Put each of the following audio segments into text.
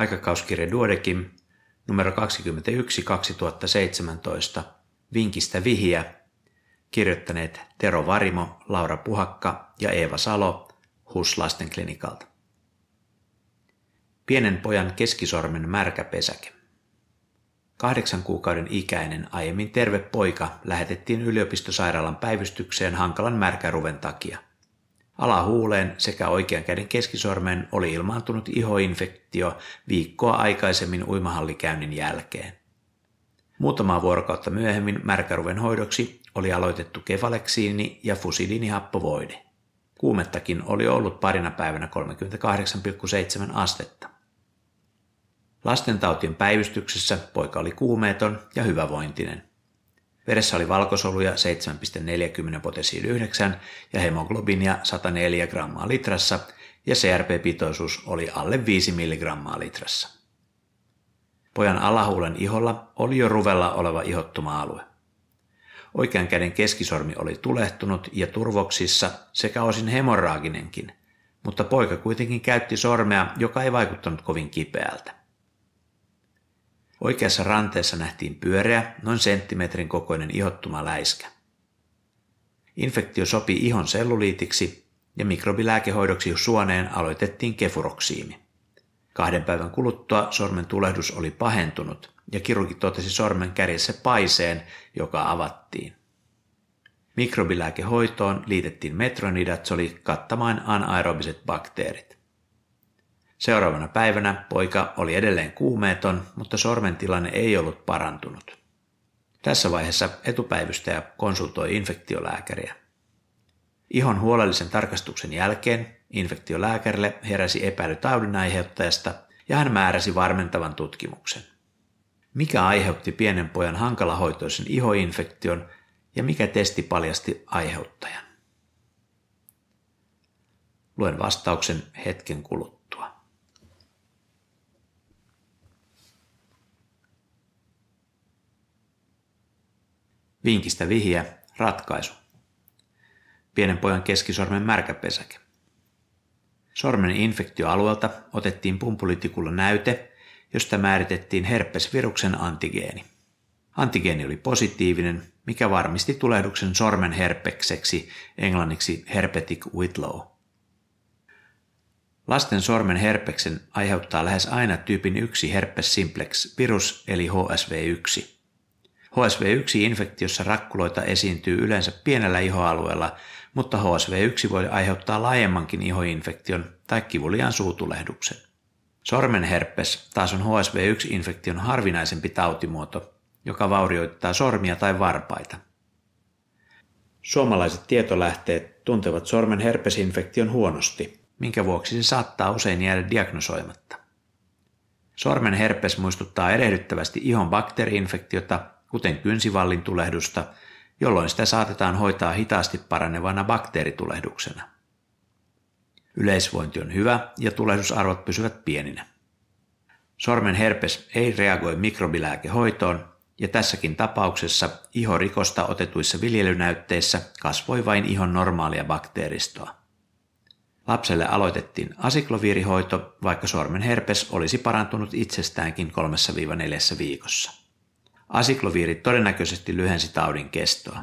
aikakauskirja Duodekim, numero 21 2017, Vinkistä vihiä, kirjoittaneet Tero Varimo, Laura Puhakka ja Eeva Salo HUS lastenklinikalta. Pienen pojan keskisormen märkä pesäke. Kahdeksan kuukauden ikäinen aiemmin terve poika lähetettiin yliopistosairaalan päivystykseen hankalan märkäruven takia. Alahuuleen sekä oikean käden keskisormeen oli ilmaantunut ihoinfektio viikkoa aikaisemmin uimahallikäynnin jälkeen. Muutamaa vuorokautta myöhemmin märkäruven hoidoksi oli aloitettu kefaleksiini ja fusidinihappovoide. Kuumettakin oli ollut parina päivänä 38,7 astetta. Lastentautien päivystyksessä poika oli kuumeeton ja hyvävointinen. Veressä oli valkosoluja 7,40 potesiil 9 ja hemoglobinia 104 grammaa litrassa ja CRP-pitoisuus oli alle 5 milligrammaa litrassa. Pojan alahuulen iholla oli jo ruvella oleva ihottuma alue. Oikean käden keskisormi oli tulehtunut ja turvoksissa sekä osin hemorraaginenkin, mutta poika kuitenkin käytti sormea, joka ei vaikuttanut kovin kipeältä. Oikeassa ranteessa nähtiin pyöreä, noin senttimetrin kokoinen ihottuma läiskä. Infektio sopi ihon selluliitiksi ja mikrobilääkehoidoksi suoneen aloitettiin kefuroksiimi. Kahden päivän kuluttua sormen tulehdus oli pahentunut ja kirurgi totesi sormen kärjessä paiseen, joka avattiin. Mikrobilääkehoitoon liitettiin metronidatsoli kattamaan anaerobiset bakteerit. Seuraavana päivänä poika oli edelleen kuumeeton, mutta sormen tilanne ei ollut parantunut. Tässä vaiheessa etupäivystäjä konsultoi infektiolääkäriä. Ihon huolellisen tarkastuksen jälkeen infektiolääkärille heräsi epäily taudin aiheuttajasta ja hän määräsi varmentavan tutkimuksen. Mikä aiheutti pienen pojan hankalahoitoisen ihoinfektion ja mikä testi paljasti aiheuttajan? Luen vastauksen hetken kuluttua. Vinkistä vihiä, ratkaisu. Pienen pojan keskisormen märkäpesäke. Sormen infektioalueelta otettiin pumpulitikulla näyte, josta määritettiin herpesviruksen antigeeni. Antigeeni oli positiivinen, mikä varmisti tulehduksen sormen herpekseksi, englanniksi herpetic whitlow. Lasten sormen herpeksen aiheuttaa lähes aina tyypin 1 herpes simplex virus eli HSV1. HSV1-infektiossa rakkuloita esiintyy yleensä pienellä ihoalueella, mutta HSV1 voi aiheuttaa laajemmankin ihoinfektion tai kivuliaan suutulehduksen. Sormenherpes taas on HSV1-infektion harvinaisempi tautimuoto, joka vaurioittaa sormia tai varpaita. Suomalaiset tietolähteet tuntevat sormen herpesinfektion huonosti, minkä vuoksi se saattaa usein jäädä diagnosoimatta. Sormen herpes muistuttaa erehdyttävästi ihon bakteeriinfektiota kuten kynsivallin tulehdusta, jolloin sitä saatetaan hoitaa hitaasti paranevana bakteeritulehduksena. Yleisvointi on hyvä ja tulehdusarvot pysyvät pieninä. Sormen herpes ei reagoi mikrobilääkehoitoon ja tässäkin tapauksessa ihorikosta otetuissa viljelynäytteissä kasvoi vain ihon normaalia bakteeristoa. Lapselle aloitettiin asikloviirihoito, vaikka sormen herpes olisi parantunut itsestäänkin 3-4 viikossa. Asikloviiri todennäköisesti lyhensi taudin kestoa.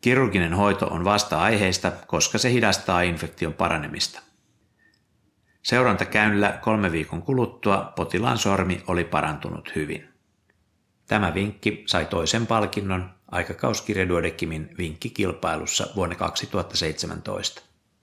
Kirurginen hoito on vasta-aiheista, koska se hidastaa infektion paranemista. Seurantakäynnillä kolme viikon kuluttua potilaan sormi oli parantunut hyvin. Tämä vinkki sai toisen palkinnon aikakauskirja Duodekimin vinkkikilpailussa vuonna 2017.